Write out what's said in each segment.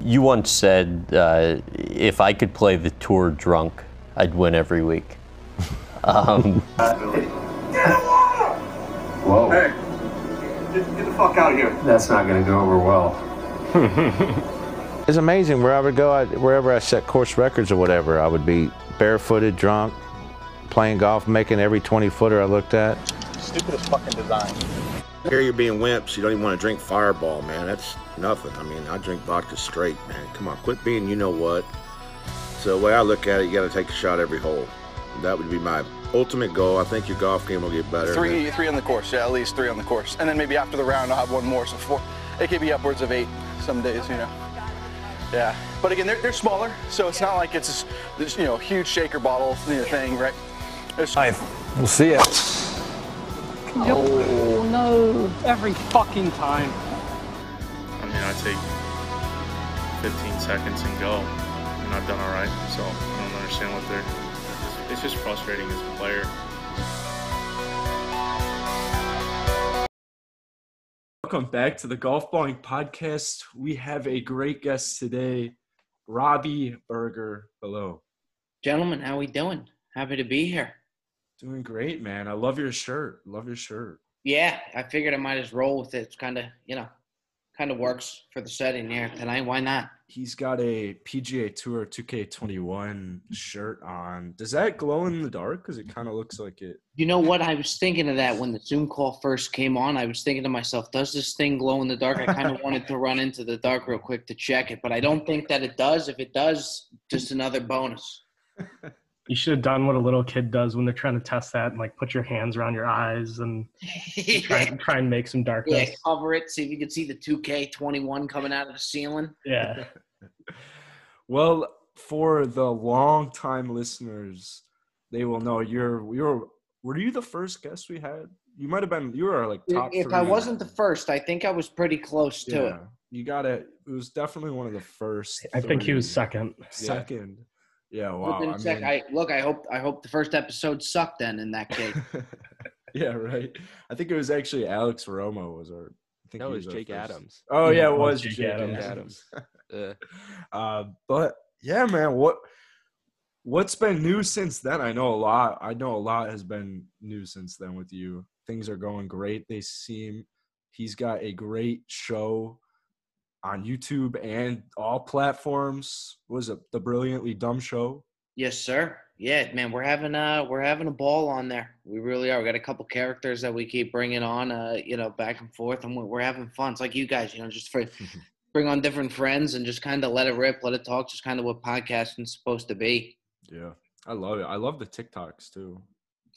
You once said uh, if I could play the tour drunk, I'd win every week. Um, Whoa. Hey, get, get the fuck out of here. That's not going to go over well. It's amazing where I would go, I, wherever I set course records or whatever, I would be barefooted, drunk, playing golf, making every 20 footer I looked at. Stupidest fucking design. Here you're being wimps. You don't even want to drink Fireball, man. That's nothing. I mean, I drink vodka straight, man. Come on, quit being you know what. So the way I look at it, you got to take a shot every hole. That would be my ultimate goal. I think your golf game will get better. Three, three on the course. Yeah, at least three on the course, and then maybe after the round I'll have one more. So four. It could be upwards of eight some days, you know. Yeah, but again, they're, they're smaller, so it's not like it's this, this you know huge shaker bottle you know, thing, right? It's, We'll see ya. Oh no! Every fucking time. I mean, I take 15 seconds and go, and I've done all right. So I don't understand what they're. It's just frustrating as a player. Welcome back to the Golf Balling Podcast. We have a great guest today, Bobby Berger. Hello. Gentlemen, how we doing? Happy to be here. Doing great, man. I love your shirt. Love your shirt. Yeah, I figured I might as roll with it. It's kind of, you know, kind of works for the setting here tonight. Why not? He's got a PGA Tour 2K21 shirt on. Does that glow in the dark? Because it kind of looks like it. You know what? I was thinking of that when the Zoom call first came on. I was thinking to myself, does this thing glow in the dark? I kind of wanted to run into the dark real quick to check it, but I don't think that it does. If it does, just another bonus. You should have done what a little kid does when they're trying to test that and like put your hands around your eyes and try, try and make some darkness. yeah, darkness. cover it. See if you can see the 2K21 coming out of the ceiling. Yeah. Well, for the long time listeners, they will know you're you're were you the first guest we had? You might have been you were like top If three. I wasn't the first, I think I was pretty close to it. you got it. It was definitely one of the first. I think he was second. second. Yeah, But wow. then I sec- mean, I, look, I hope I hope the first episode sucked. Then in that case, yeah, right. I think it was actually Alex Romo was our. I think No, he it was our Jake first- Adams. Oh yeah, Yeah, it was Jake, Jake Adams. Adams. Uh, but yeah, man, what what's been new since then? I know a lot. I know a lot has been new since then with you. Things are going great. They seem he's got a great show on YouTube and all platforms. Was it the Brilliantly Dumb Show? yes, sir. Yeah, man, we're having uh we're having a ball on there. We really are. We got a couple characters that we keep bringing on, uh, you know, back and forth, and we're, we're having fun. It's like you guys, you know, just for bring on different friends and just kind of let it rip, let it talk. Just kind of what podcasting's supposed to be. Yeah, I love it. I love the TikToks too.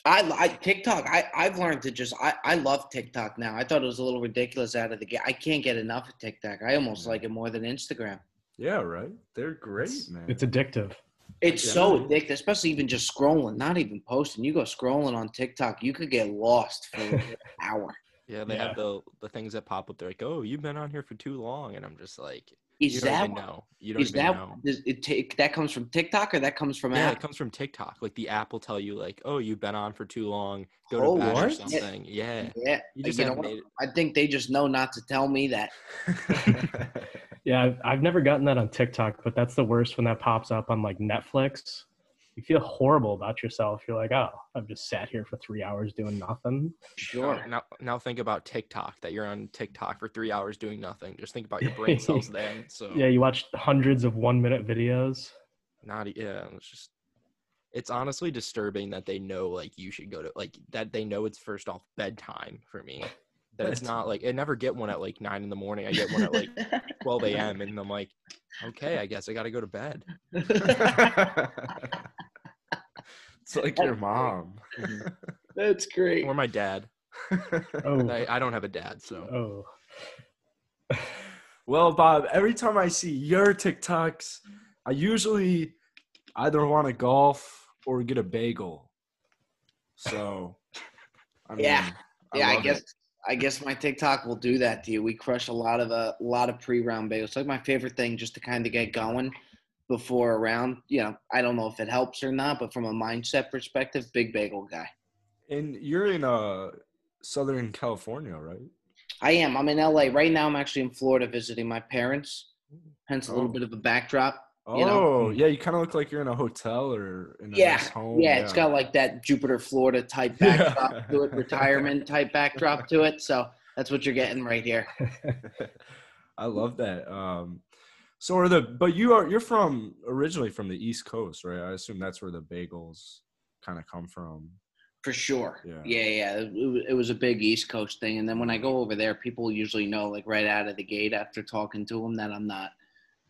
I, I TikTok. I I've learned to just I I love TikTok now. I thought it was a little ridiculous out of the gate. I can't get enough of TikTok. I almost like it more than Instagram. Yeah, right. They're great, It's, man. it's addictive. It's Yeah. so addictive, especially even just scrolling, not even posting. You go scrolling on TikTok, you could get lost for an hour. yeah, they Yeah. have the the things that pop up. They're like, "Oh, you've been on here for too long," and I'm just like, Is "You don't that even know. You don't is even that know." does it take that comes from TikTok or that comes from Yeah, app? it comes from TikTok. Like the app will tell you, like, "Oh, you've been on for too long. Go Oh, to bed or something." Yeah, Yeah, you just you know made it. I think they just know not to tell me that. Yeah, I've, I've never gotten that on TikTok, but that's the worst when that pops up on like Netflix. You feel horrible about yourself. You're like, oh, I've just sat here for three hours doing nothing. Sure. Now, now think about TikTok. That you're on TikTok for three hours doing nothing. Just think about your brain cells then. So Yeah, you watched hundreds of one minute videos. not yeah. It's just it's honestly disturbing that they know like you should go to like that they know it's first off bedtime for me. That it's not like I never get one at like nine in the morning. I get one at like 12 a.m. and I'm like, okay, I guess I got to go to bed. it's like oh, your mom. That's great. Or my dad. Oh, I, I don't have a dad, so oh. Well, Bob, every time I see your TikToks, I usually either want to golf or get a bagel. So, I Yeah. mean, yeah, I guess it. I guess my TikTok will do that to you. We crush a lot of a lot of pre-round bagels. It's like my favorite thing just to kind of get going before a round. You know, I don't know if it helps or not, but from a mindset perspective, big bagel guy. And you're in uh Southern California, right? I am. I'm in LA right now. I'm actually in Florida visiting my parents. hence a little Oh. bit of a backdrop. Oh, you know? yeah, you kind of look like you're in a hotel or in a Yeah, nice home. yeah, it's got like that Jupiter, Florida type backdrop to it, retirement type backdrop to it. So that's what you're getting right here. I love that. Um, so are the but you are you're from originally from the East Coast, right? I assume that's where the bagels kind of come from. For sure. Yeah. Yeah, yeah. It, it was a big East Coast thing. And then when I go over there, people usually know, like right out of the gate after talking to them, that I'm not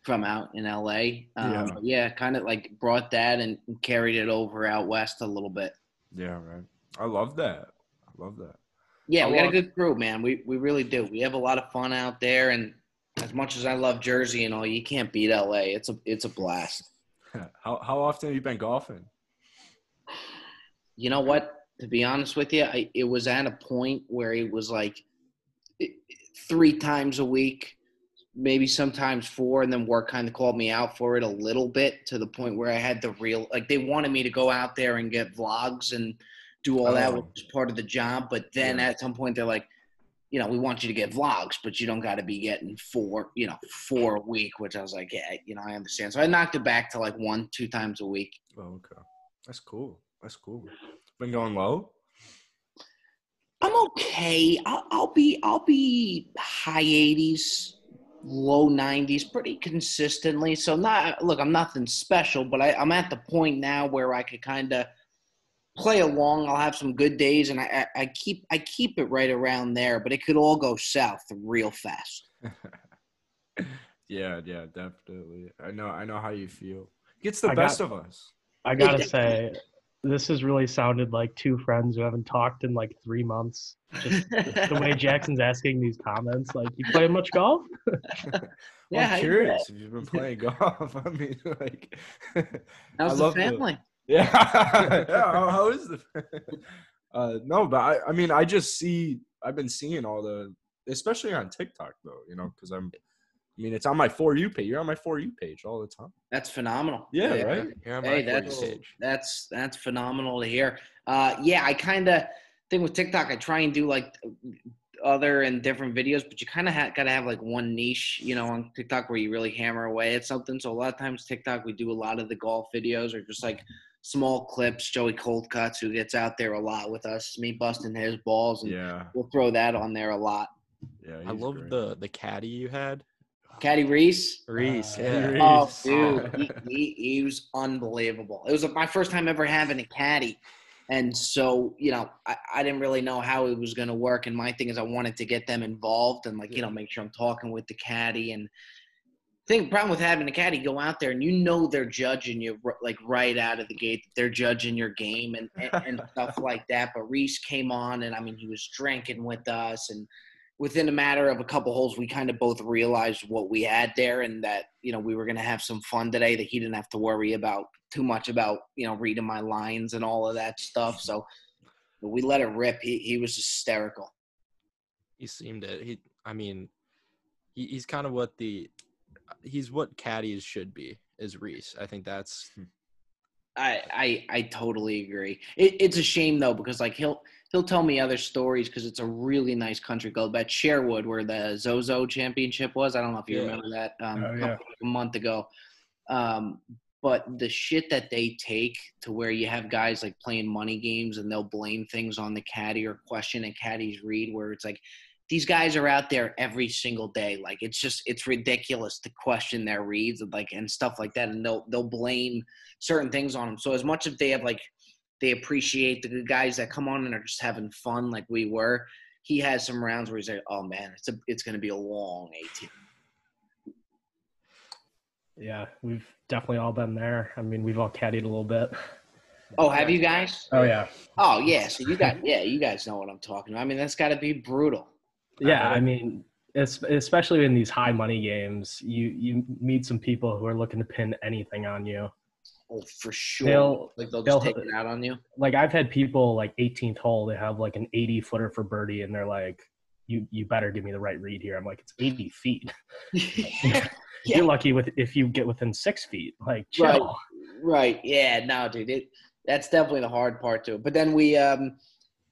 from out in LA. Um, Yeah. yeah, kind of like brought that and carried it over out west a little bit. Yeah, right. I love that. I love that. Yeah, How we got a good crew, man. We we really do. We have a lot of fun out there, and as much as I love Jersey and all, you can't beat LA. It's a it's a blast. How how often have you been golfing? You know what? To be honest with you, I, it was at a point where it was like three times a week, maybe sometimes four, and then work kind of called me out for it a little bit to the point where I had the real like they wanted me to go out there and get vlogs and do all that, Oh. which is part of the job. But then Yeah. at some point they're like, you know, we want you to get vlogs, but you don't got to be getting four, you know, four a week. Which I was like, yeah, you know, I understand. So I knocked it back to like one, two times a week. Oh, okay. That's cool. That's cool. Been going low? I'm okay. I'll, I'll be I'll be high 80s, low 90s, pretty consistently. So not look, I'm nothing special, but I, I'm at the point now where I could kind of play along. I'll have some good days, and I, I I keep I keep it right around there. But it could all go south real fast. Yeah, yeah, definitely. I know I know how you feel. Gets the I got- best of us. I gotta say, this has really sounded like two friends who haven't talked in like three months. Just the way Jackson's asking these comments, like, you play much golf? Well, Yeah, I'm you curious if you've been playing golf. I mean, like, How's I the love family? Yeah, yeah. How, how is the? uh, no, but I, I mean, I just see. I've been seeing all the, especially on TikTok though. You know, because I'm. I mean, it's on my for you page. You're on my for you page all the time. That's phenomenal. Yeah, right. Here on my Hey, that's page. that's that's phenomenal to hear. Uh, yeah, I kind of thing with TikTok. I try and do like other and different videos, but you kind of ha- got to have like one niche, you know, on TikTok where you really hammer away at something. So a lot of times TikTok, we do a lot of the golf videos or just like small clips. Joey Coldcuts, who gets out there a lot with us, me busting his balls, and Yeah, we'll throw that on there a lot. yeah. I love great. the the caddy you had, Caddy Reese. Reese. Uh, yeah. Reese. Oh, dude, he, he, he was unbelievable. It was my first time ever having a caddy. And so, you know, I, I didn't really know how it was going to work. And my thing is, I wanted to get them involved and, like, you know, make sure I'm talking with the caddy. And thing, problem with having a caddy, go out there and you know they're judging you, like, right out of the gate. They're judging your game and, and, and stuff like that. But Reese came on, and I mean, he was drinking with us. And within a matter of a couple holes, we kind of both realized what we had there and that, you know, we were going to have some fun today, that he didn't have to worry about too much about, you know, reading my lines and all of that stuff. So we let it rip. He, he was hysterical. he seemed it. He, I mean, he, he's kind of what the, he's what caddies should be. Is Reese? I think that's I, I, I totally agree. It, it's a shame though, because like he'll, he'll tell me other stories because it's a really nice country club at Sherwood where the Zozo championship was. I don't know if you Yeah. remember that um, Oh, a yeah. a month ago. Um, but the shit that they take to where you have guys like playing money games and they'll blame things on the caddy or question a caddy's read where it's like these guys are out there every single day like it's just it's ridiculous to question their reads and like and stuff like that and they'll they'll blame certain things on them so as much as they have like they appreciate the good guys that come on and are just having fun like we were he has some rounds where he's like oh man it's a it's going to be a long 18 Yeah, we've definitely all been there. I mean, we've all caddied a little bit. oh have you guys Oh, yeah. Oh yeah, so you got yeah, you guys know what I'm talking about. I mean, that's got to be brutal. Yeah, I mean, especially in these high money games, you you meet some people who are looking to pin anything on you. Oh, for sure. They'll- like they'll they'll- take it out on you. Like I've had people like 18th hole, they have like an 80 footer for birdie, and they're like, "You you better give me the right read here." I'm like, "It's 80 feet. yeah. You're lucky with if you get within six feet. Like, chill." Right. Right. Yeah. No, dude. It that's definitely the hard part too. But then we um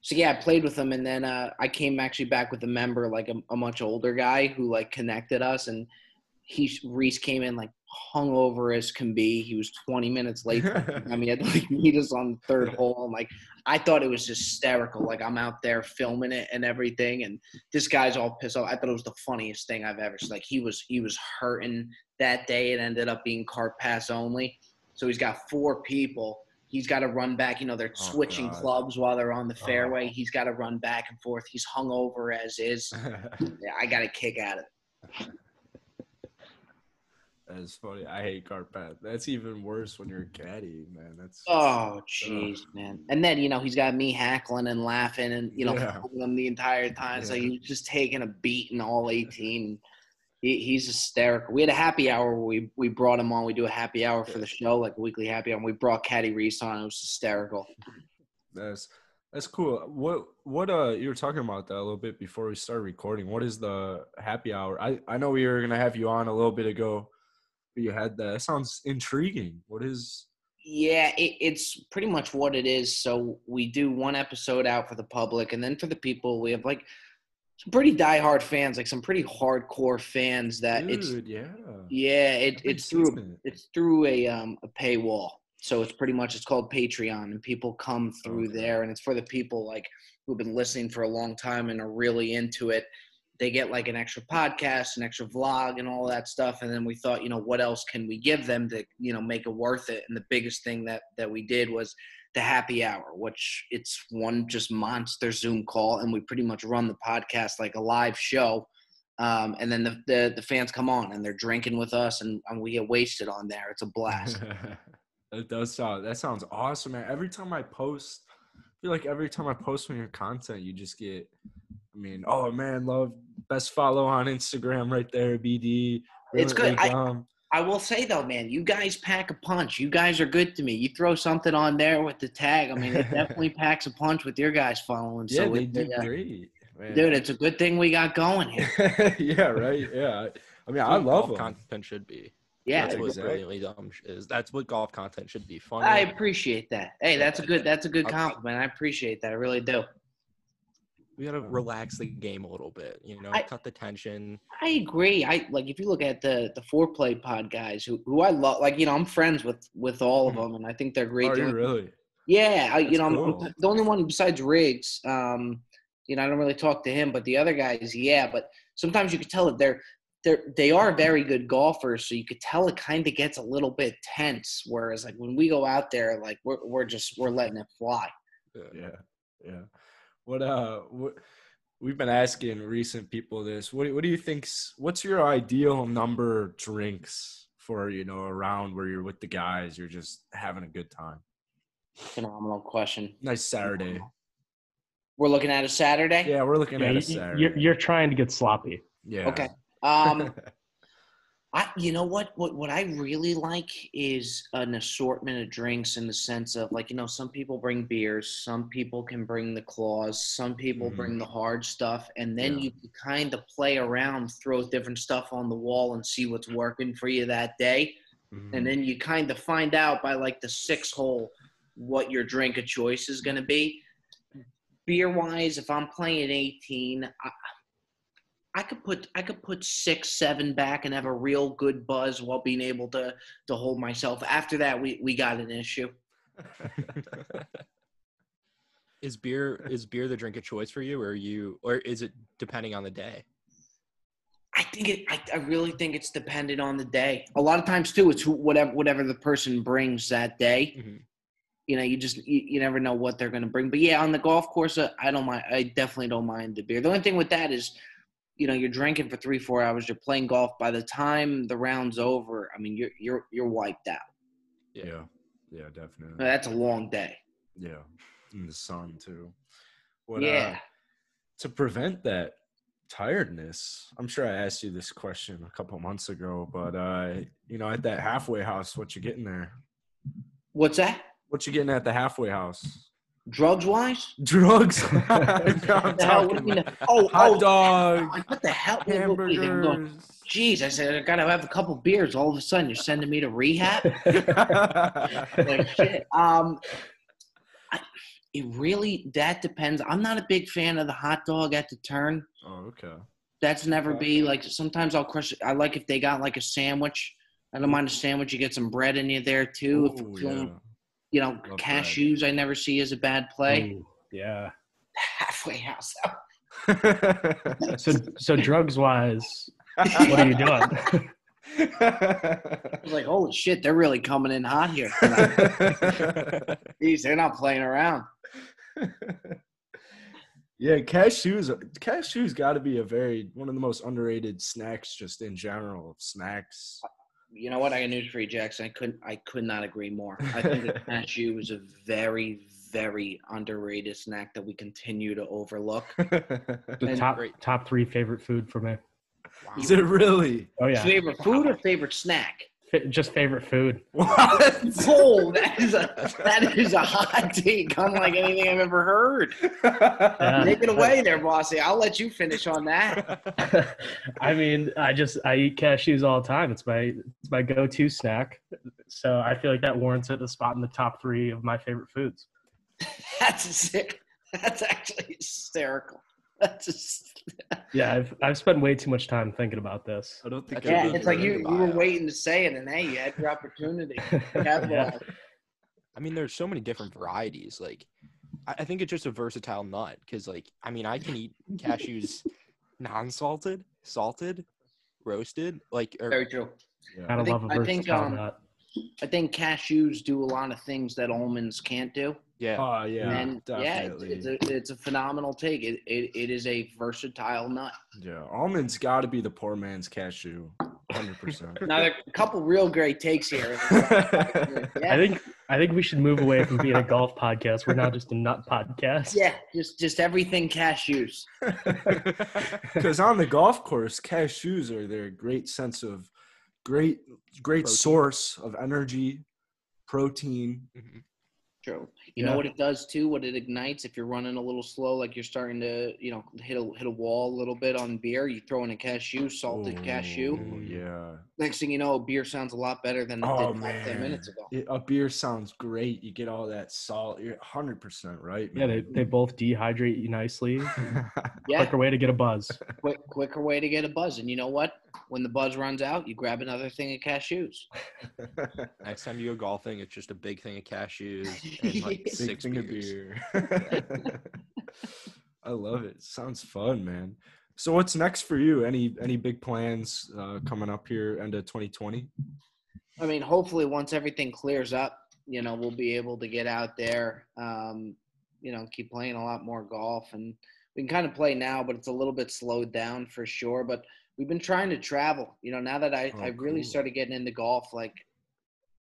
so yeah, I played with him and then uh I came actually back with a member, like a, a much older guy who like connected us and he Reese came in like hungover as can be. He was 20 minutes late. I mean, he had to like meet us on the third hole. And like, I thought it was hysterical. Like, I'm out there filming it and everything, and this guy's all pissed off. I thought it was the funniest thing I've ever seen. Like, he was he was hurting that day. It ended up being cart path only. So he's got four people. He's got to run back. You know, they're Oh, switching God. clubs while they're on the Oh. fairway. He's got to run back and forth. He's hungover as is. Yeah, I got a kick out of it. That's funny. I hate cart path. That's even worse when you're a caddy, man. That's Oh, jeez, man. And then, you know, he's got me hackling and laughing and, you know, Yeah. him the entire time. So he's just taking a beating all 18. He, he's hysterical. We had a happy hour where we, we brought him on. We do a happy hour for the show, like a weekly happy hour. And we brought Caddy Reese on. It was hysterical. That's that's cool. What what uh you were talking about that a little bit before we started recording. What is the happy hour? I I know we were gonna have you on a little bit ago, but you had that. That sounds intriguing. What is? Yeah, it, it's pretty much what it is. So we do one episode out for the public, and then for the people, we have like some pretty diehard fans, like some pretty hardcore fans that it's yeah. Yeah, it, it's through it. it's through a um a paywall. So it's pretty much it's called Patreon, and people come through Okay. there, and it's for the people like who've been listening for a long time and are really into it. They get like an extra podcast, an extra vlog, and all that stuff. And then we thought, you know, what else can we give them to you know make it worth it? And the biggest thing that that we did was the happy hour, which it's one just monster Zoom call, and we pretty much run the podcast like a live show. Um, and then the, the the fans come on and they're drinking with us, and, and we get wasted on there. It's a blast. that does sound that sounds awesome, man. Every time I post, I feel like every time I post on your content, you just get. I mean, oh man, love best follow on Instagram right there, BD. It's good. I- dumb. I will say though, man, you guys pack a punch. You guys are good to me. You throw something on there with the tag. I mean, it definitely packs a punch with your guys following. yeah, so they it- do great, man. dude. It's a good thing we got going here. yeah, right. Yeah, I mean, I love golf them. content should be. Yeah, that's what exactly. brilliantly dumb is. That's what golf content should be. Funny. I appreciate that. Hey, that's a good. That's a good compliment. I appreciate that. I really do. We gotta relax the game a little bit. You know, I- cut the tension. I agree. I like if you look at the the Fore Play pod guys who who I love. Like you know, I'm friends with with all of them, and I think they're great. Are you really? Yeah, I, you That's know, I'm- cool. I'm the only one besides Riggs. Um, you know, I don't really talk to him, but the other guys, yeah. But sometimes you could tell that they're they're they are very good golfers, so you could tell it kind of gets a little bit tense. Whereas like when we go out there, like we're we're just we're letting it fly. Yeah, yeah. What uh, what we've been asking recent people this. What what do you think's what's your ideal number of drinks for you know around where you're with the guys, you're just having a good time. Phenomenal question. Nice Saturday. We're looking at a Saturday. Yeah, we're looking Yeah, at a Saturday. you're, you're trying to get sloppy. yeah. Okay. Um, I you know what what what I really like is an assortment of drinks in the sense of like you know some people bring beers, some people can bring the claws, some people Mhm. bring the hard stuff, and then Yeah. you can kind of play around, throw different stuff on the wall, and see what's working for you that day, Mhm. and then you kind of find out by like the six hole what your drink of choice is going to be. Beer wise, if I'm playing 18, I, I could put I could put six, seven back and have a real good buzz while being able to to hold myself. After that, we we got an issue. is beer is beer the drink of choice for you, or you, or is it depending on the day? I think it. I, I really think it's dependent on the day. A lot of times too, it's who, whatever whatever the person brings that day. Mhm. You know, you just you, you never know what they're going to bring. But yeah, on the golf course, uh, I don't mind. I definitely don't mind the beer. The only thing with that is, you know, you're drinking for three four hours. You're playing golf. By the time the round's over, I mean, you're you're you're wiped out. Yeah. Yeah, definitely. That's a long day. Yeah. In the sun too. What, yeah. Uh, to prevent that tiredness, I'm sure I asked you this question a couple months ago, but uh, you know, at that halfway house, what you getting there? What's that? What you getting at the halfway house? Drugs wise? Drugs. I'm The hell, what do talking you mean? about Oh, hot oh, dogs, Like, what the hell? Hamburgers. Jeez, I said I gotta have a couple beers. All of a sudden, you're sending me to rehab. like shit. Um, I, it really that depends. I'm not a big fan of the hot dog at the turn. oh, okay. That's never be like. Sometimes I'll crush. I like if they got like a sandwich. I don't mind a sandwich. You get some bread in you there too. if you're feeling, yeah. You know, Love bread. cashews. I never see as a bad play. Ooh, yeah. Halfway house. So so drugs wise, what are you doing? I was like, holy shit, they're really coming in hot here. tonight. Jeez, they're not playing around. yeah, cashews. Cashews got to be a very one of the most underrated snacks, just in general. Snacks. You know what? I got news for you, Jackson. I couldn't. I could not agree more. I think that cashew is a very, very underrated snack that we continue to overlook. The top Great. top three favorite food for me. Is it really? Oh yeah, Favorite food or favorite snack? Just favorite food. What? Oh, that is a that is a hot take, unlike anything I've ever heard. Yeah. Take it away, there, bossy. I'll let you finish on that. I mean, I just I eat cashews all the time. It's my it's my go-to snack. So I feel like that warrants it a spot in the top three of my favorite foods. That's sick. That's actually hysterical. That's just, Yeah, I've I've spent way too much time thinking about this. I don't think. Yeah. It's like you, you were waiting to say it, and hey, you had your opportunity. Capitalize. I mean, there's so many different varieties. Like, I, I think it's just a versatile nut because, like, I mean, I can eat cashews non-salted, salted, roasted, like, or Very true. Gotta I think- love a I think, um, nut. I think cashews do a lot of things that almonds can't do. Yeah. Oh yeah, and yeah, it's, definitely. it's, a, it's a phenomenal take. It, it, it is a versatile nut. yeah, almonds got to be the poor man's cashew, hundred percent. Now, there are a couple real great takes here. I think I think we should move away from being a golf podcast. We're now just a nut podcast. yeah, just just everything cashews. Because on the golf course, cashews are their great sense of great, great Protein. source of energy, protein. Mhm. True. You Yeah. know what it does too? What it ignites if you're running a little slow, like you're starting to, you know, hit a hit a wall a little bit on beer. You throw in a cashew, salted cashew. Oh, yeah. Next thing you know, beer sounds a lot better than it Oh did man, ten minutes ago. It- a beer sounds great. You get all that salt. You're hundred percent right. Yeah, they, they both dehydrate you nicely. Yeah, Quicker way to get a buzz. quick, quicker way to get a buzz. And you know what? When the buzz runs out, you grab another thing of cashews. Next time you go golfing, it's just a big thing of cashews and like Big six thing of beers. beer. I love it. Sounds fun, man. So what's next for you? Any any big plans uh, coming up here end of 2020? I mean, hopefully, once everything clears up, you know, we'll be able to get out there, um, you know, keep playing a lot more golf. And we can kind of play now, but it's a little bit slowed down for sure. But we've been trying to travel. You know, now that I, Oh, I really cool. started getting into golf, like,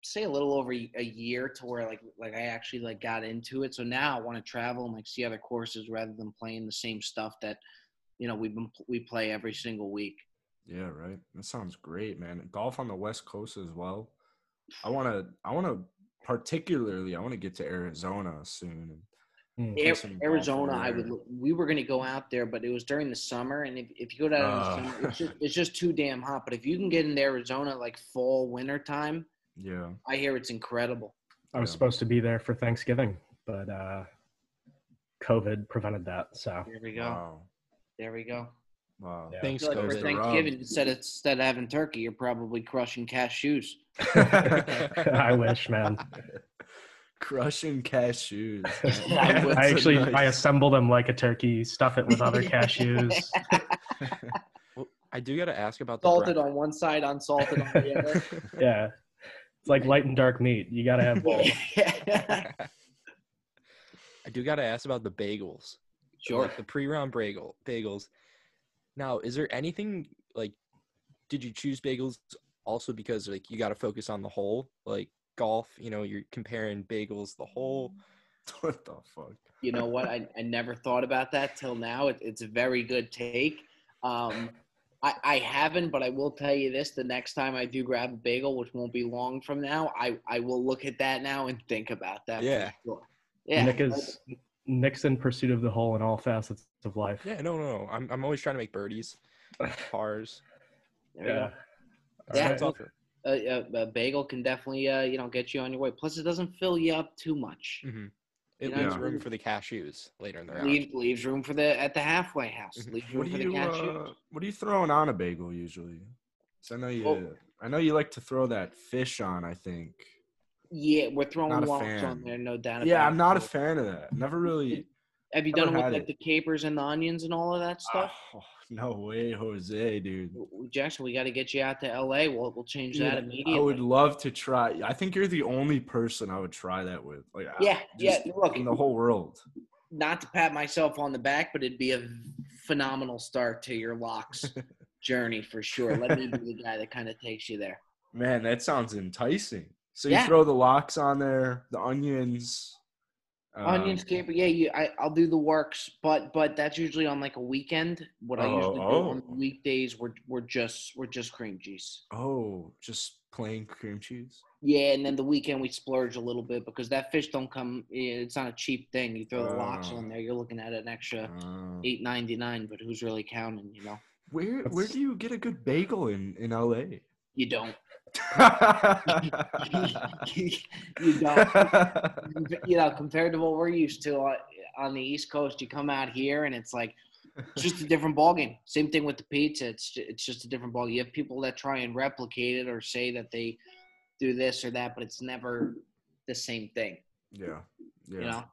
say a little over a year to where like like I actually like got into it. So now I want to travel and like see other courses rather than playing the same stuff that you know we've been we play every single week. Yeah, right. That sounds great, man. Golf on the West Coast as well. I want to. I want to particularly. I want to get to Arizona soon. Hmm. Play Ar- some golf Arizona, I would. We were going to go out there, but it was during the summer, and if, if you go down in the summer, it's just, it's just too damn hot. But if you can get into Arizona like fall, winter time, Yeah. I hear it's incredible. I was Yeah. supposed to be there for Thanksgiving, but uh, COVID prevented that. So There we go. Wow. There we go. Wow. Yeah. Thanks, like for COVID. Thanksgiving, instead of instead of having turkey, you're probably crushing cashews. I wish, man. Crushing cashews. I man. would- I actually Nice. I assemble them like a turkey, stuff it with other cashews. Well, I do got to ask about the Salted on one side, unsalted on the other. Yeah, it's like light and dark meat. You gotta have both. I do got to ask about the bagels. Sure. Like the pre-round bagel bagels. Now, is there anything like? Did you choose bagels also because like you got to focus on the hole? like golf? You know, you're comparing bagels the hole. what the fuck? You know what? I, I never thought about that till now. It, it's a very good take. Um, I, I haven't, but I will tell you this: the next time I do grab a bagel, which won't be long from now, I, I will look at that now and think about that. Yeah. sure. Yeah. Nick is Nick's in pursuit of the hole in all facets of life. Yeah, no, no, no. I'm I'm always trying to make birdies, pars. There we go. Yeah. Yeah. It's tougher. A, a, a bagel can definitely uh, you know get you on your way. Plus, it doesn't fill you up too much. hmm It You leaves Yeah. room for the cashews later in the round. Leave, leaves room for the at the halfway house. Mhm. Leaves room What do for the you cashews. uh, What are you throwing on a bagel usually? 'Cause I know you. Oh. I know you like to throw that fish on. I think. Yeah, we're throwing Not a on there, no doubt. Yeah, about I'm it. not a fan of that. Never really. Have you done it with like it. the capers and the onions and all of that ah, stuff? Oh, no way, Jose, dude. Jackson, we got to get you out to LA. We'll we'll change Dude, that immediately. I would love to try. I think you're the only person I would try that with. Like, Yeah, yeah, just look. in the whole world. Not to pat myself on the back, but it'd be a phenomenal start to your lox journey for sure. Let me be the guy that kind of takes you there. Man, that sounds enticing. So Yeah. you throw the lox on there, the onions. Onions, um, caper, yeah, you, I, I'll do the works, but but that's usually on like a weekend. What I Oh, usually do on oh. weekdays, we're we're just we're just cream cheese. Oh, just plain cream cheese. Yeah, and then the weekend we splurge a little bit because that fish don't come. eh, It's not a cheap thing. You throw the lox Oh. on there, you're looking at an extra Oh. eight ninety nine. But who's really counting? You know, Where where do you get a good bagel in in LA? you don't. You don't. You know, compared to what we're used to on, on the East Coast, you come out here and it's like it's just a different ballgame. Same thing with the pizza. It's it's just a different ball. You have people that try and replicate it or say that they do this or that, but it's never the same thing. yeah, yeah. You know.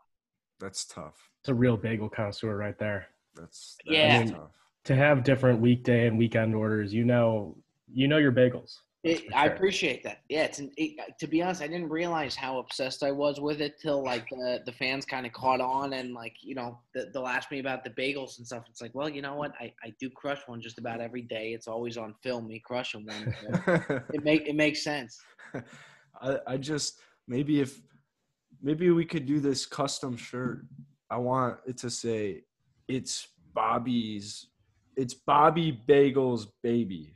That's tough. It's a real bagel connoisseur right there. That's Yeah. that's tough. To have different weekday and weekend orders, you know, you know your bagels. It, for I appreciate that. Yeah, it's an, it, uh, to be honest, I didn't realize how obsessed I was with it till like the the fans kind of caught on and like you know the, they'll ask me about the bagels and stuff. It's like, well, you know what, I, I do crush one just about every day. It's always on film me crushing one. So it make it makes sense. I, I just maybe if maybe we could do this custom shirt. I want it to say it's Bobby's it's Bobby Bagel's baby.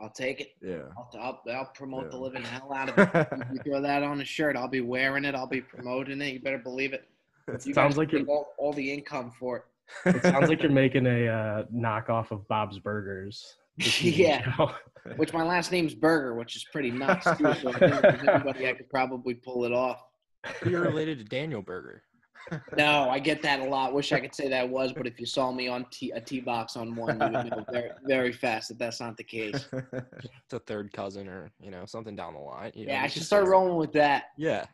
I'll take it. Yeah. I'll, I'll, I'll promote the living hell out of it. you throw that on a shirt, I'll be wearing it. I'll be promoting it. You better believe it. You sounds like you're all, all the income for it sounds like you're making a uh, knockoff of Bob's Burgers. it. this evening yeah. Which my last name's Burger, which is pretty nuts too. So I think anybody I could probably pull it off. You're related to Daniel Berger. No, I get that a lot. Wish I could say that was, but if you saw me on T, a T box on one, you would know very, very fast that that's not the case. It's a third cousin or you know something down the line. You know, Yeah, I should start rolling with that. Yeah.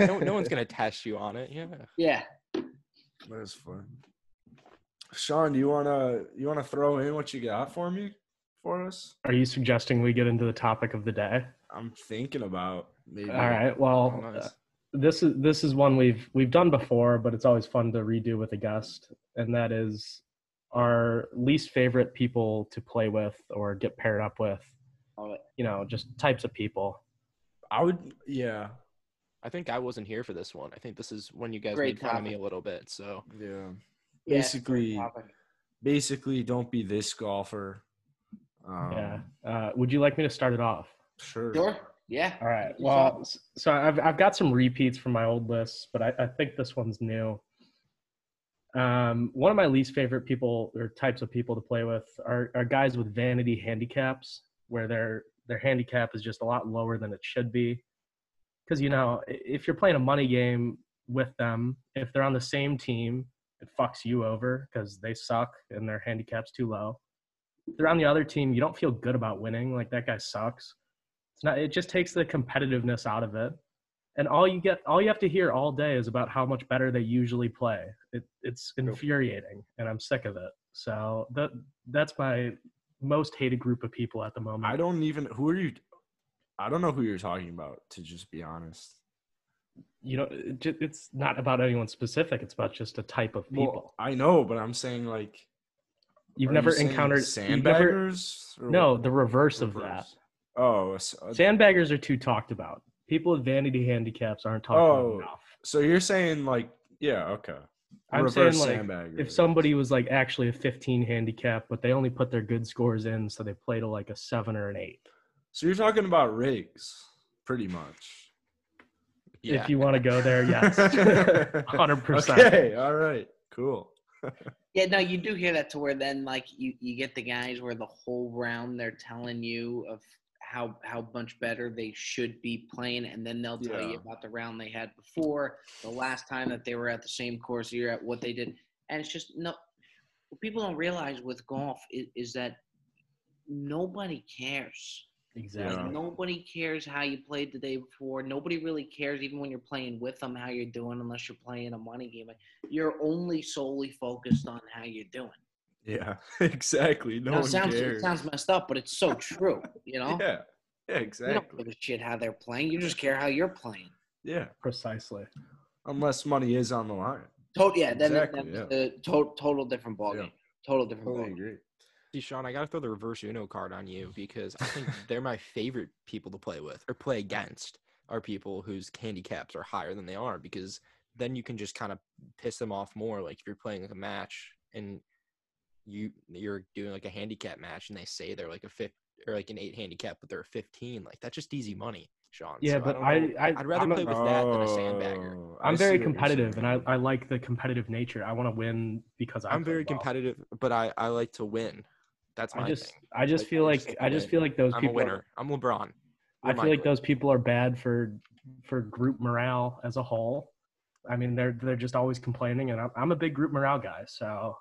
no, no one's gonna test you on it. Yeah. Yeah. That's fun. Sean, do you wanna you wanna throw in what you got for me for us? Are you suggesting we get into the topic of the day? I'm thinking about maybe. All right. Well, nice. This is this is one we've we've done before, but it's always fun to redo with a guest, and that is our least favorite people to play with or get paired up with. You know, just types of people. I would yeah. I think I wasn't here for this one. I think this is when you guys Great made fun of me a little bit. So Yeah. Yeah, Basically topic. basically don't be this golfer. Um, yeah. Uh, would you like me to start it off? Sure. Sure. Yeah. All right. Well, so I've I've got some repeats from my old lists, but I, I think this one's new. Um, one of my least favorite people or types of people to play with are, are guys with vanity handicaps, where their their handicap is just a lot lower than it should be. Because you know, if you're playing a money game with them, if they're on the same team, it fucks you over because they suck and their handicap's too low. If they're on the other team, you don't feel good about winning. Like that guy sucks. It's not. It just takes the competitiveness out of it, and all you get, all you have to hear all day is about how much better they usually play. It, it's infuriating, and I'm sick of it. So that that's my most hated group of people at the moment. I don't even who are you I don't know who you're talking about, to just be honest. you know, it, it's not about anyone specific. It's about just a type of people. Well, I know, but I'm saying like you've never you encountered you've never- sandbaggers. no, the reverse, of that. Reverse. Oh, s- uh, Sandbaggers are too talked about. People with vanity handicaps aren't talked Oh, about enough. so you're saying like yeah, okay. I'm Reverse saying like sandbagger. if somebody was like actually a 15 handicap, but they only put their good scores in, so they play to like a seven or an eight. So you're talking about Riggs, pretty much. yeah. If you want to go there, yes, hundred percent. Okay, all right, cool. Yeah, no, you do hear that to where then like you you get the guys where the whole round they're telling you of how how much better they should be playing, and then they'll tell you about the round they had before, the last time that they were at the same course you're at, what they did, and it's just no. What people don't realize with golf is, is that nobody cares. Exactly. Like, nobody cares how you played the day before. Nobody really cares, even when you're playing with them, how you're doing, unless you're playing a money game. You're only solely focused on how you're doing. Yeah, exactly. No Now, it one sounds cares. it sounds messed up, but it's so true. You know, Yeah, yeah, you don't exactly. give a shit how they're playing. You just care how you're playing. Yeah, Precisely. unless money is on the line. Total, yeah. Then Exactly, that's a to- total different ballgame. Yeah. Total different Totally ballgame. agree. See, Sean, I gotta throw the reverse Uno card on you because I think they're my favorite people to play with or play against are people whose handicaps are higher than they are because then you can just kind of piss them off more. Like if you're playing like a match and you you're doing like a handicap match and they say they're like a fifth or like an eight handicap, but they're a fifteen. Like that's just easy money, Sean. Yeah, So but I. I I'd rather I'm a- play with that than a sandbagger. Oh, I I'm see very competitive, and I. I like the competitive nature. I want to win because I I'm very well. competitive, but I I like to win. That's my I just thing. I just Like, feel I just like like I to just feel like those I'm a people. are- winner. I'm LeBron. I We're feel like group. those people are bad for for group morale as a whole. I mean, they're they're just always complaining, and I'm, I'm a big group morale guy. So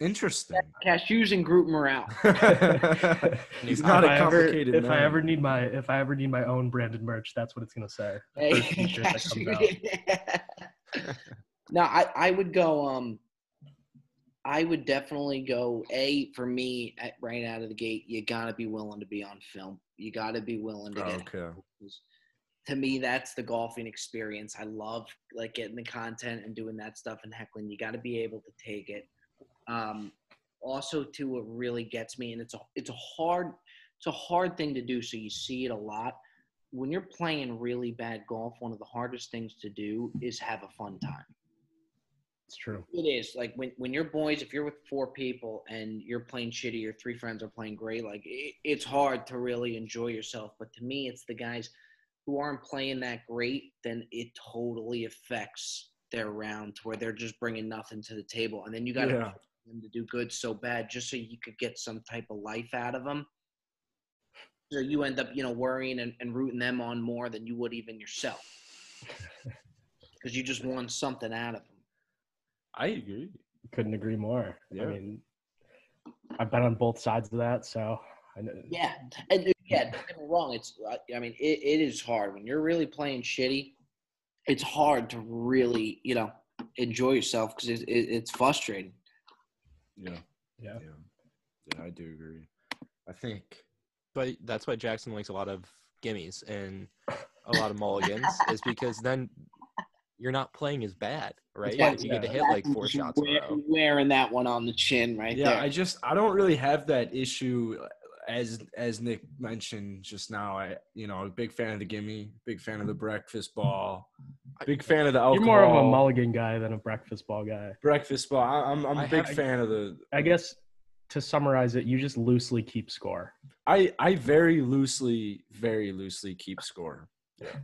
Interesting. Cashews and group morale. He's if not a I ever, complicated if I ever need my if I ever need my own branded merch, that's what it's gonna say. The Hey, t-shirt that comes out. no, I, I would go. Um, I would definitely go. A for me, at, right out of the gate, you gotta be willing to be on film. You gotta be willing to get. Okay. To me, that's the golfing experience. I love like getting the content and doing that stuff and heckling. You got to be able to take it. Um, also, too, what really gets me, and it's a it's a hard it's a hard thing to do. So you see it a lot when you're playing really bad golf. One of the hardest things to do is have a fun time. It's true. It is like when when you're boys, if you're with four people and you're playing shitty, your three friends are playing great. Like it, it's hard to really enjoy yourself. But to me, it's the guys who aren't playing that great. Then it totally affects their round to where they're just bringing nothing to the table, and then you got to Yeah. Them to do good so bad just so you could get some type of life out of them. So you end up, you know, worrying and, and rooting them on more than you would even yourself because you just want something out of them. I agree. Couldn't agree more. Yeah. I mean, I've been on both sides of that, so I know. Yeah, and yeah, don't get me wrong. It's I- I mean it, it is hard when you're really playing shitty. It's hard to really you know enjoy yourself because it, it, it's frustrating. Yeah. Yeah. Yeah. Yeah, I do agree. I think. but that's why Jackson likes a lot of gimmies and a lot of mulligans is because then you're not playing as bad, right? Yeah, If you get to hit like four Just shots in a row. wearing that one on the chin right yeah, there. I just I don't really have that issue as as Nick mentioned just now. I you know, a big fan of the gimme, big fan of the breakfast ball, big fan of the alcohol. You're more of a mulligan guy than a breakfast ball guy. breakfast ball. I- I'm I'm a I big have- fan of the. I guess to summarize it, you just loosely keep score. I I very loosely, very loosely keep score. yeah,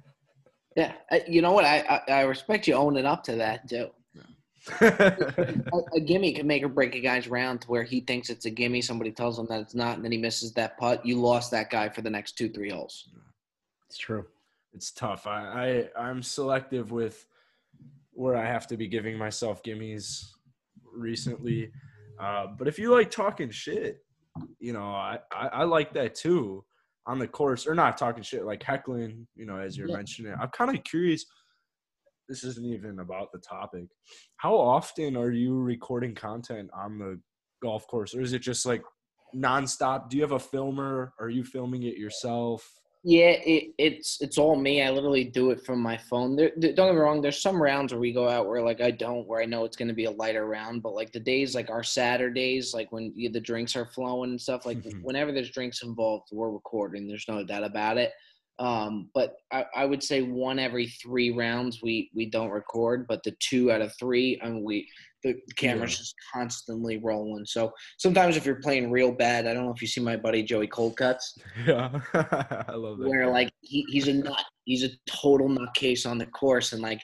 Yeah, you know what? I, I I respect you owning up to that too. A, a gimme can make or break a guy's round to where he thinks it's a gimme. Somebody tells him that it's not, and then he misses that putt. You lost that guy for the next two, three holes. It's true. it's tough. I, I I'm selective with where I have to be giving myself gimmies recently. Uh, but if you like talking shit, you know, I, I, I like that too on the course or not talking shit like heckling, you know, as you're Yeah. mentioning. I'm kind of curious. This isn't even about the topic. How often are you recording content on the golf course or is it just like nonstop? Do you have a filmer? Are you filming it yourself? Yeah, it, it's it's all me. I literally do it from my phone. There, don't get me wrong. There's some rounds where we go out where like I don't, where I know it's going to be a lighter round. But like the days, like our Saturdays, like when you, the drinks are flowing and stuff, like mm-hmm. whenever there's drinks involved, we're recording. There's no doubt about it. Um, but I, I would say one every three rounds we we don't record, but the two out of three, I mean, we the camera's Yeah. just constantly rolling. So sometimes if you're playing real bad, I don't know if you see my buddy Joey Coldcuts Yeah, I love that. where like he, he's a nut. He's a total nutcase on the course, and like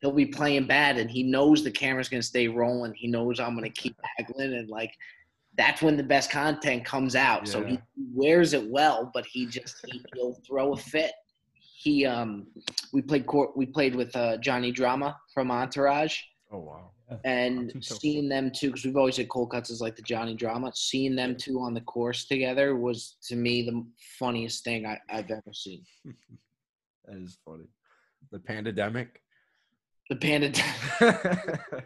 he'll be playing bad, and he knows the camera's gonna stay rolling. He knows I'm gonna keep haggling, and like that's when the best content comes out. So he wears it well, but he just he, he'll throw a fit. He um we played court we played with uh, Johnny Drama from Entourage Oh wow. and So seeing them two because we've always had cold cuts as like the Johnny Drama. Seeing them two on the course together was to me the funniest thing I, I've ever seen. That is funny. The pandemic. The pandemic.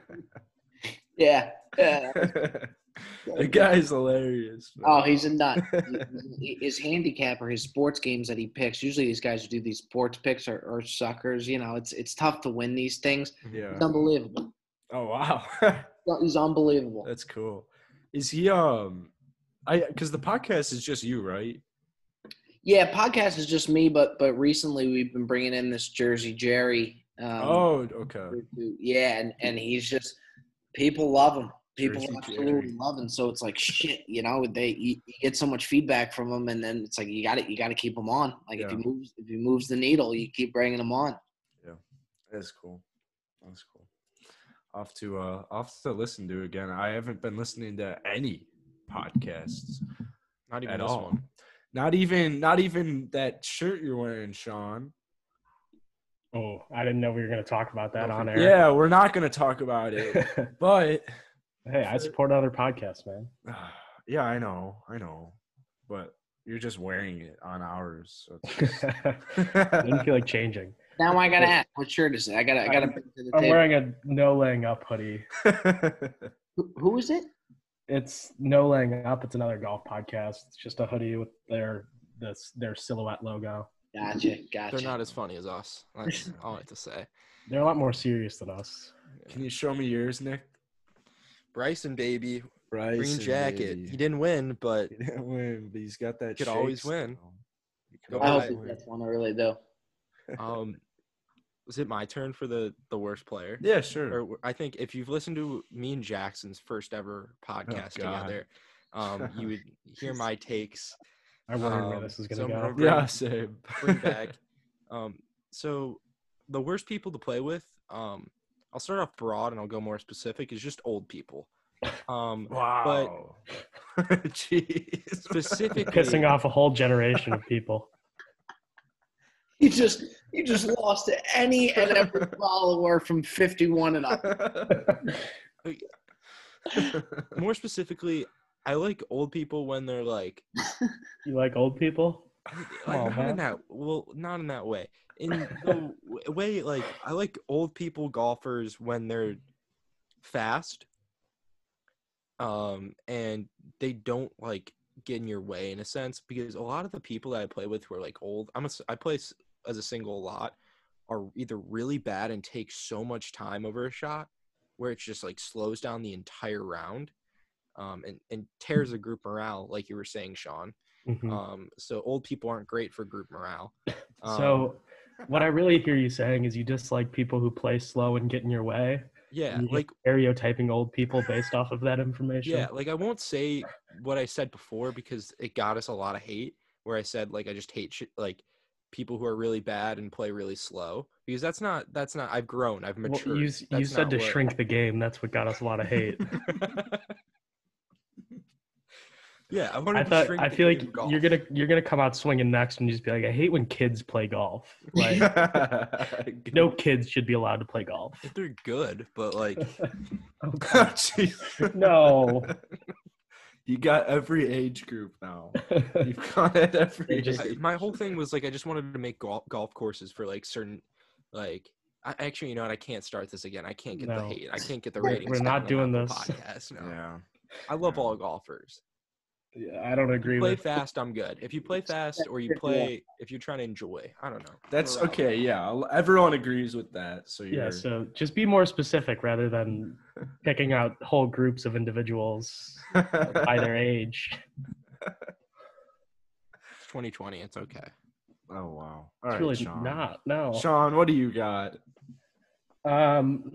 yeah. yeah. the guy's hilarious. man. Oh, he's a nut. His handicap or his sports games that he picks. Usually, these guys who do these sports picks are, are suckers. You know, it's it's tough to win these things. yeah. It's unbelievable. Oh wow. He's unbelievable. That's cool. Is he um I cuz the podcast is just you, right? Yeah, podcast is just me, but but recently we've been bringing in this Jersey Jerry. Um, oh, okay. yeah, and and he's just people love him. People Jersey absolutely Jerry. love him. So it's like shit, you know. They you, you get so much feedback from them and then it's like you got to you got to keep them on. Like if he Yeah. moves if he moves the needle, you keep bringing them on. Yeah that's cool. That's cool. Off to uh off to listen to again. I haven't been listening to any podcasts Not even at this all. one. Not even not even that shirt you're wearing, Sean. Oh, I didn't know we were going to talk about that on air. Yeah, we're not gonna talk about it. But hey, I support other podcasts, man. yeah, I know, I know. But you're just wearing it on ours. So it's I didn't feel like changing. Now I gotta ask, what shirt is it? I gotta I gotta bring it to the I'm table. wearing a no laying up hoodie. Who- Who is it? It's no laying up. It's another golf podcast. It's just a hoodie with their this their silhouette logo. Gotcha, gotcha. They're not as funny as us. That's all I have to say. They're a lot more serious than us. Can you show me yours, Nick? Bryson, baby, Bryson, green jacket. baby. He didn't win, but He didn't win, but he's got that. Could always win. style. He could I ahead. hope always win. gets one. I really do. um, was it my turn for the the worst player? Yeah, sure. Or w- I think if you've listened to me and Jackson's first ever podcast Oh, together, um, you would hear my takes. I wonder where Um, this is so gonna I'm go. bring- yeah, same. bring back. Um, so the worst people to play with. Um, I'll start off broad and I'll go more specific. Is just old people. Um, wow. Jeez. specifically, Pissing off a whole generation of people. You just you just lost any and every follower from 51 and up. more specifically, I like old people when they're like You like old people? like Oh, not in that well not in that way in the way like i like old people golfers when they're fast um and they don't like get in your way in a sense because a lot of the people that i play with who are like old i'm a, i play as a single a lot are either really bad and take so much time over a shot where it just like slows down the entire round um and, and tears a group morale like you were saying sean Mhm. um, so old people aren't great for group morale. Um, so, what I really hear you saying is you dislike people who play slow and get in your way. yeah, you're like stereotyping old people based off of that information. yeah, like I won't say what I said before because it got us a lot of hate. Where I said like I just hate shit, like people who are really bad and play really slow because that's not that's not. I've grown. I've Well, matured. you you said to what- shrink the game. That's what got us a lot of hate. yeah, I wanted I to thought I feel like golf. you're gonna you're gonna come out swinging next and just be like, I hate when kids play golf. Like no kids should be allowed to play golf. They're good, but like Oh, Jeez. no, You got every age group now. You've got it every just- I- my whole thing was like I just wanted to make golf golf courses for like certain like. I, actually, you know what? I can't start this again. I can't get the hate. I can't get the We're- ratings. we're not doing Apple this. Podcast. No. Yeah. I love all golfers. Yeah, I don't agree play with. fast, I'm good. If you play fast or you play, if you're trying to enjoy, I don't know. That's Morale. okay. Yeah. Everyone agrees with that. So you're Yeah, so just be more specific rather than picking out whole groups of individuals by their age. It's 2020. It's okay. Oh wow. All It's right, really Sean. not. No. Sean, what do you got? Um,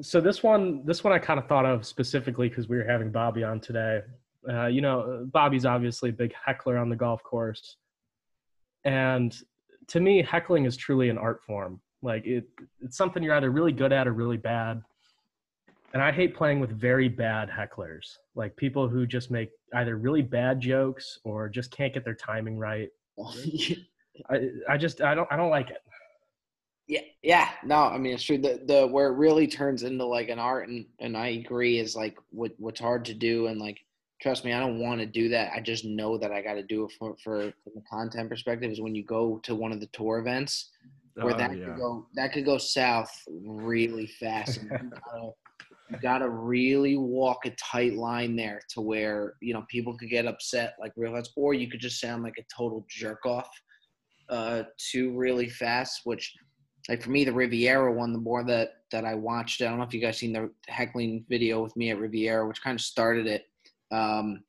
so this one, this one I kind of thought of specifically because we were having Bobby on today. Uh, you know, Bobby's obviously a big heckler on the golf course, and to me, heckling is truly an art form. Like it, it's something you're either really good at or really bad. And I hate playing with very bad hecklers, like people who just make either really bad jokes or just can't get their timing right. I, I just I don't I don't like it. Yeah, yeah, no, I mean it's true. The the where it really turns into like an art, and and I agree is like what what's hard to do, and like trust me, I don't want to do that. I just know that I got to do it for for from the content perspective. Is when you go to one of the tour events where Oh, that yeah. could go that could go south really fast. And you gotta, you gotta really walk a tight line there to where you know people could get upset like real fast, or you could just sound like a total jerk off uh, too really fast. Which, like for me, the Riviera one, the more that that I watched, I don't know if you guys seen the heckling video with me at Riviera, which kind of started it. Um,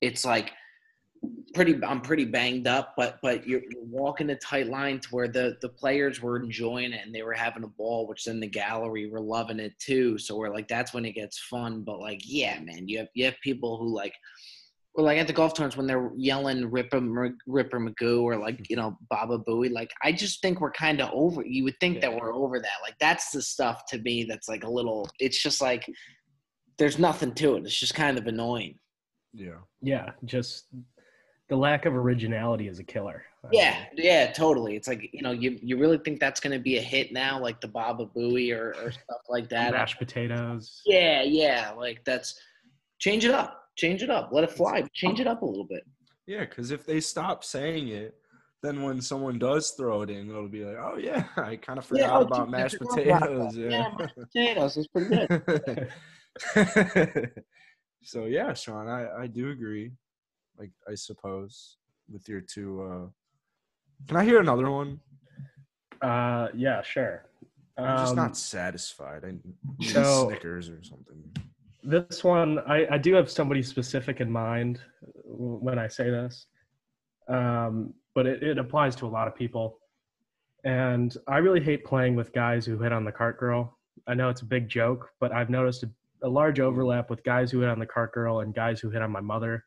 it's like pretty I'm pretty banged up, but but you're, you're walking a tight line to where the the players were enjoying it and they were having a ball, which then the gallery were loving it too. So we're like, that's when it gets fun. But like, yeah, man, you have you have people who like. Or like at the golf tournaments when they're yelling Ripper Ripper Magoo or like you know Baba Booey, like I just think we're kind of over. You would think that we're over that. Like that's the stuff to me that's like a little. It's just like there's nothing to it. It's just kind of annoying. Yeah. Yeah, just the lack of originality is a killer. I Yeah, mean, yeah, totally. It's like you know, you you really think that's going to be a hit now, like the Baba Booey or, or stuff like that. mashed potatoes. Yeah, yeah, like that's change it up, change it up, let it fly, change it up a little bit. Yeah, because if they stop saying it, then when someone does throw it in, it'll be like, oh yeah, I kind of forgot Yeah, oh, about dude, mashed I forgot about potatoes. Yeah. Yeah, mashed potatoes is pretty good. so yeah, Sean, I I do agree. Like I suppose with your two. uh Can I hear another one? Uh, yeah, sure. I'm just Um, not satisfied. I need so- Snickers or something. This one, I, I do have somebody specific in mind when I say this, um, but it, it applies to a lot of people. And I really hate playing with guys who hit on the cart girl. I know it's a big joke, but I've noticed a, a large overlap with guys who hit on the cart girl and guys who hit on my mother.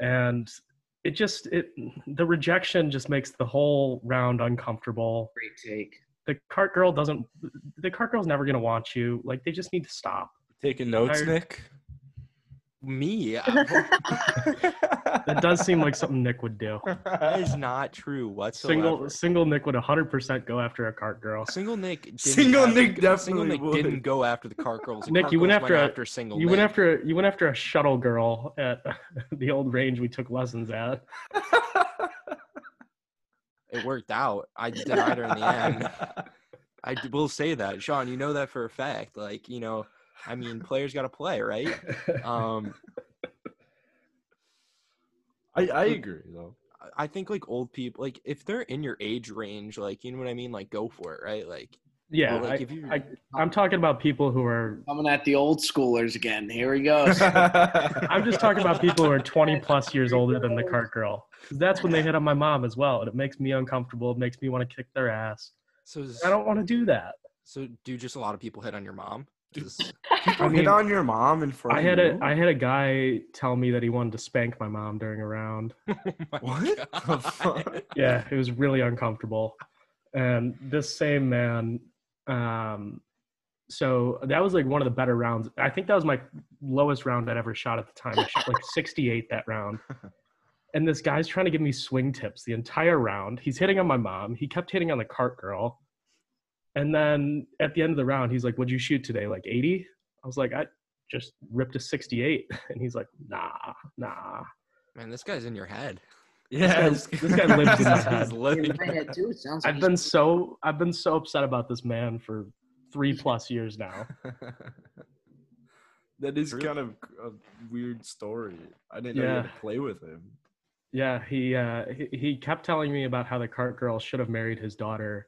And it just it the rejection just makes the whole round uncomfortable. Great take. The cart girl doesn't. The cart girl's never gonna want you. Like they just need to stop. Taking notes, I- Nick. Me? That does seem like something Nick would do. that is not true whatsoever. Single single Nick would 100% go after a cart girl. Single Nick. Didn't Single have- Nick Single definitely Nick would. didn't go after the cart girls. The Nick, cart you went girls after a- after single. You Nick. went after you went after a shuttle girl at the old range we took lessons at. It worked out. I denied her in the end. I will say that, Sean. You know that for a fact. Like you know, I mean, players got to play, right? Um, I I agree though. I- I think like old people, like if they're in your age range, like you know what I mean, like go for it, right? Like Yeah, Well, like, I, if you- I, I'm talking about people who are. Coming at the old schoolers again. Here he goes. I'm just talking about people who are 20 plus years older than the cart girl. that's when they hit on my mom as well, and it makes me uncomfortable. It makes me want to kick their ass. so. I don't want to do that. So do just a lot of people hit on your mom? Is- People mean, hit on your mom in front I of had you. a I had a guy tell me that he wanted to spank my mom during a round. Oh What the God. fuck? yeah, it was really uncomfortable. And this same man, um, so that was like one of the better rounds. I think that was my lowest round I'd ever shot at the time. I shot like 68 that round. And this guy's trying to give me swing tips the entire round. He's hitting on my mom. He kept hitting on the cart girl. And then at the end of the round, he's like, What'd you shoot today? Like 80? I was like, I just ripped a 68. And he's like, Nah, nah. Man, this guy's in your head. Yeah, This guy- this guy lives in my head. living. In my head, too, sounds I've been so I've been so upset about this man for three plus years now. that is True. kind of a weird story. I didn't know you had to play with him. Yeah, he uh, he, he kept telling me about how the cart girl should have married his daughter,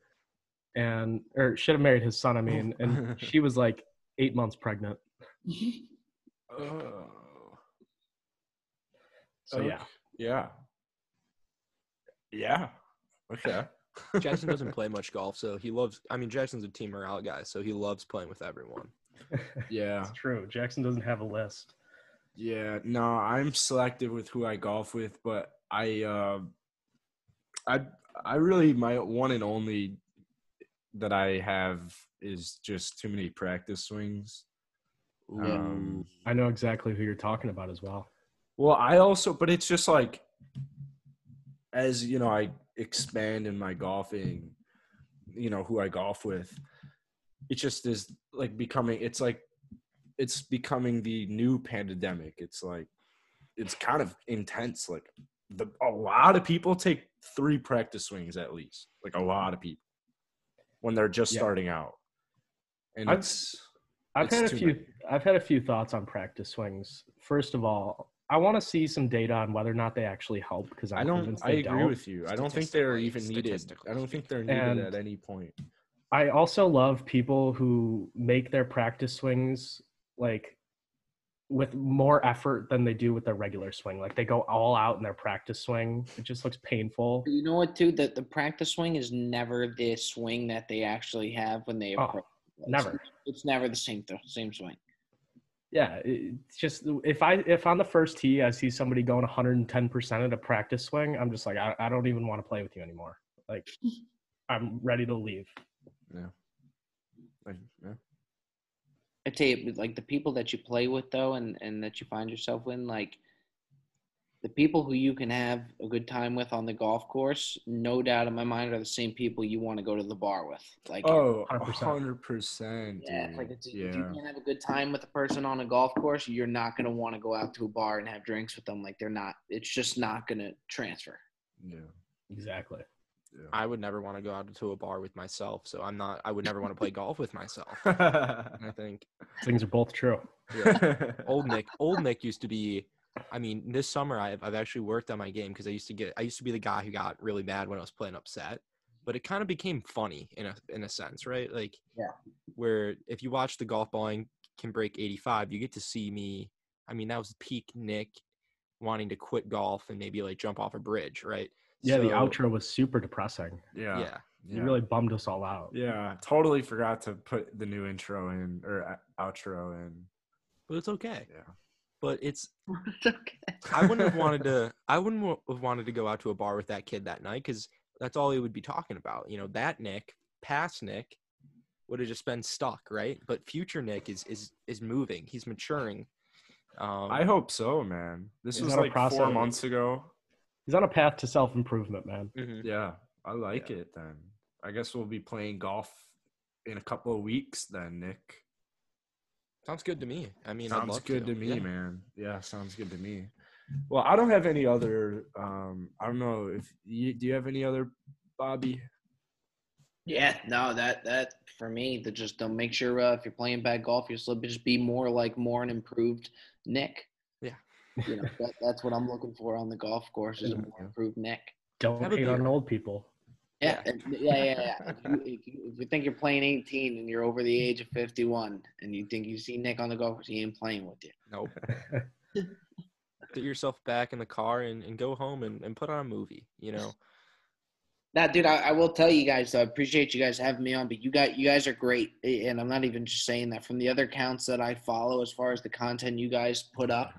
and or should have married his son. I mean, and she was like eight months pregnant. Oh. So yeah, Yeah. Yeah. Okay. Jackson doesn't play much golf, so he loves. I mean, Jackson's a team morale guy, so he loves playing with everyone. Yeah. it's true. Jackson doesn't have a list. Yeah. No, I'm selective with who I golf with, but I uh I I really my one and only that I have is just too many practice swings. Um, I know exactly who you're talking about as well. well, I also, but it's just like, as you know, I expand in my golfing, you know, who I golf with, it just is like becoming, it's like, it's becoming the new pandemic. It's like, it's kind of intense. Like, the, a lot of people take three practice swings at least, like a lot of people when they're just Yeah. starting out. And I've- it's, I've It's had a few. many. I've had a few thoughts on practice swings. First of all, I want to see some data on whether or not they actually help because I don't. convinced I agree don't. with you. I don't think they're even needed. I don't think they're needed And- at any point. I also love people who make their practice swings like with more effort than they do with their regular swing. Like they go all out in their practice swing. It just looks painful. You know what, too? The the practice swing is never the swing that they actually have when they Oh, approach. the place. never. It's never the same th- same swing. Yeah, it's just if I if on the first tee I see somebody going 110 percent at a practice swing, I'm just like I, I don't even want to play with you anymore. Like I'm ready to leave. Yeah. Like, yeah. I tell you, like the people that you play with though, and and that you find yourself in, like the people who you can have a good time with on the golf course, no doubt in my mind, are the same people you want to go to the bar with. Like, Oh, 100%. hundred percent. yeah, it's like it's, if you can't have a good time with a person on a golf course, you're not gonna want to go out to a bar and have drinks with them. Like they're not. It's just not gonna transfer. Yeah. Exactly. I would never want to go out to a bar with myself, so I'm not. I would never want to play golf with myself. I think Things are both true. old Nick, old Nick used to be. I mean, this summer I've I've actually worked on my game because I used to get I used to be the guy who got really mad when I was playing upset, but it kind of became funny in a in a sense, right? Like, Yeah. where if you watch the golf balling can break 85, you get to see me. I mean, that was peak Nick wanting to quit golf and maybe like jump off a bridge, right? Yeah, the outro was super depressing. yeah. Yeah, It really bummed us all out. Yeah. Totally forgot to put the new intro in or uh, outro in. but it's okay. Yeah. But it's It's okay. I wouldn't have wanted to. I wouldn't have wanted to go out to a bar with that kid that night because that's all he would be talking about. You know, that Nick, past Nick, would have just been stuck, right? But future Nick is is is moving. He's maturing. Um, I hope so, man. This was that a like four months ago. He's on a path to self improvement, man. mhm. Yeah, I like it then. I guess we'll be playing golf in a couple of weeks then, Nick. Sounds good to me. I mean, I'd sounds love good to, me, Yeah. man. Yeah, sounds good to me. Well, I don't have any other. Um, I don't know if you do. You have any other, Bobby? Yeah, no, that that for me, that just don't make sure uh, if you're playing bad golf, you're still just be more like more an improved Nick. Yeah. You know, that, that's what I'm looking for on the golf course is a more improved Nick. Don't Have hate on old people. Yeah, and- yeah, yeah, yeah. If you, if, you, if you think you're playing 18 and you're over the age of 51, and you think you see Nick on the golf course, he ain't playing with you. Nope. Get yourself back in the car and, and go home and, and put on a movie. You know. Now, dude, I, I will tell you guys. though, I appreciate you guys having me on, but you got you guys are great, and I'm not even just saying that from the other accounts that I follow as far as the content you guys put up.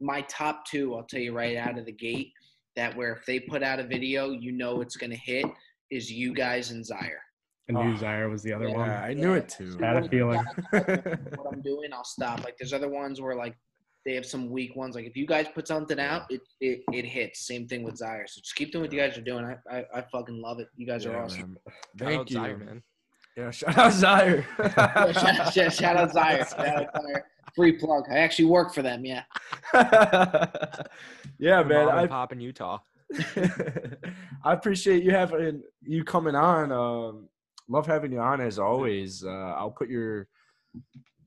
My top two, I'll tell you right out of the gate, that where if they put out a video, you know it's gonna hit, is you guys and Zaire. And Oh. Zaire was the other one. Yeah, one. I knew it too. I Had a feeling. what I'm doing, I'll stop. Like there's other ones where like they have some weak ones. Like if you guys put something out, it it, it hits. Same thing with Zaire. So just keep doing what you guys are doing. I I, I fucking love it. You guys are awesome. man. Thank you, Zaire, man. Yeah, shout out Zaire. Yeah, shout, shout, shout out Zaire. Shout out Zaire. Free plug. I actually work for them. Yeah. yeah, man. Mom and I pop in Utah. I appreciate you having you coming on. Um, love having you on as always. Uh, I'll put your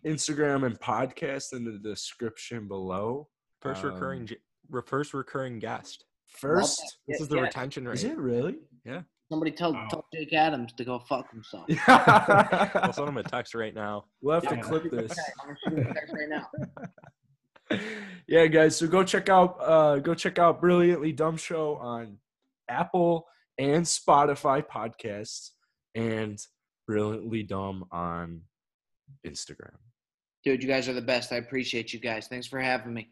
Instagram and podcast in the description below. First Um, recurring, j- first recurring guest. First, This is the yeah. retention rate. is it really? Somebody tell Wow. tell Jake Adams to go fuck himself. I'll send him a text right now. we'll have to clip this. Okay, I'm gonna shoot him a text right yeah, guys. So go check out uh go check out Brilliantly Dumb Show on Apple and Spotify podcasts and Brilliantly Dumb on Instagram. Dude, you guys are the best. I appreciate you guys. Thanks for having me.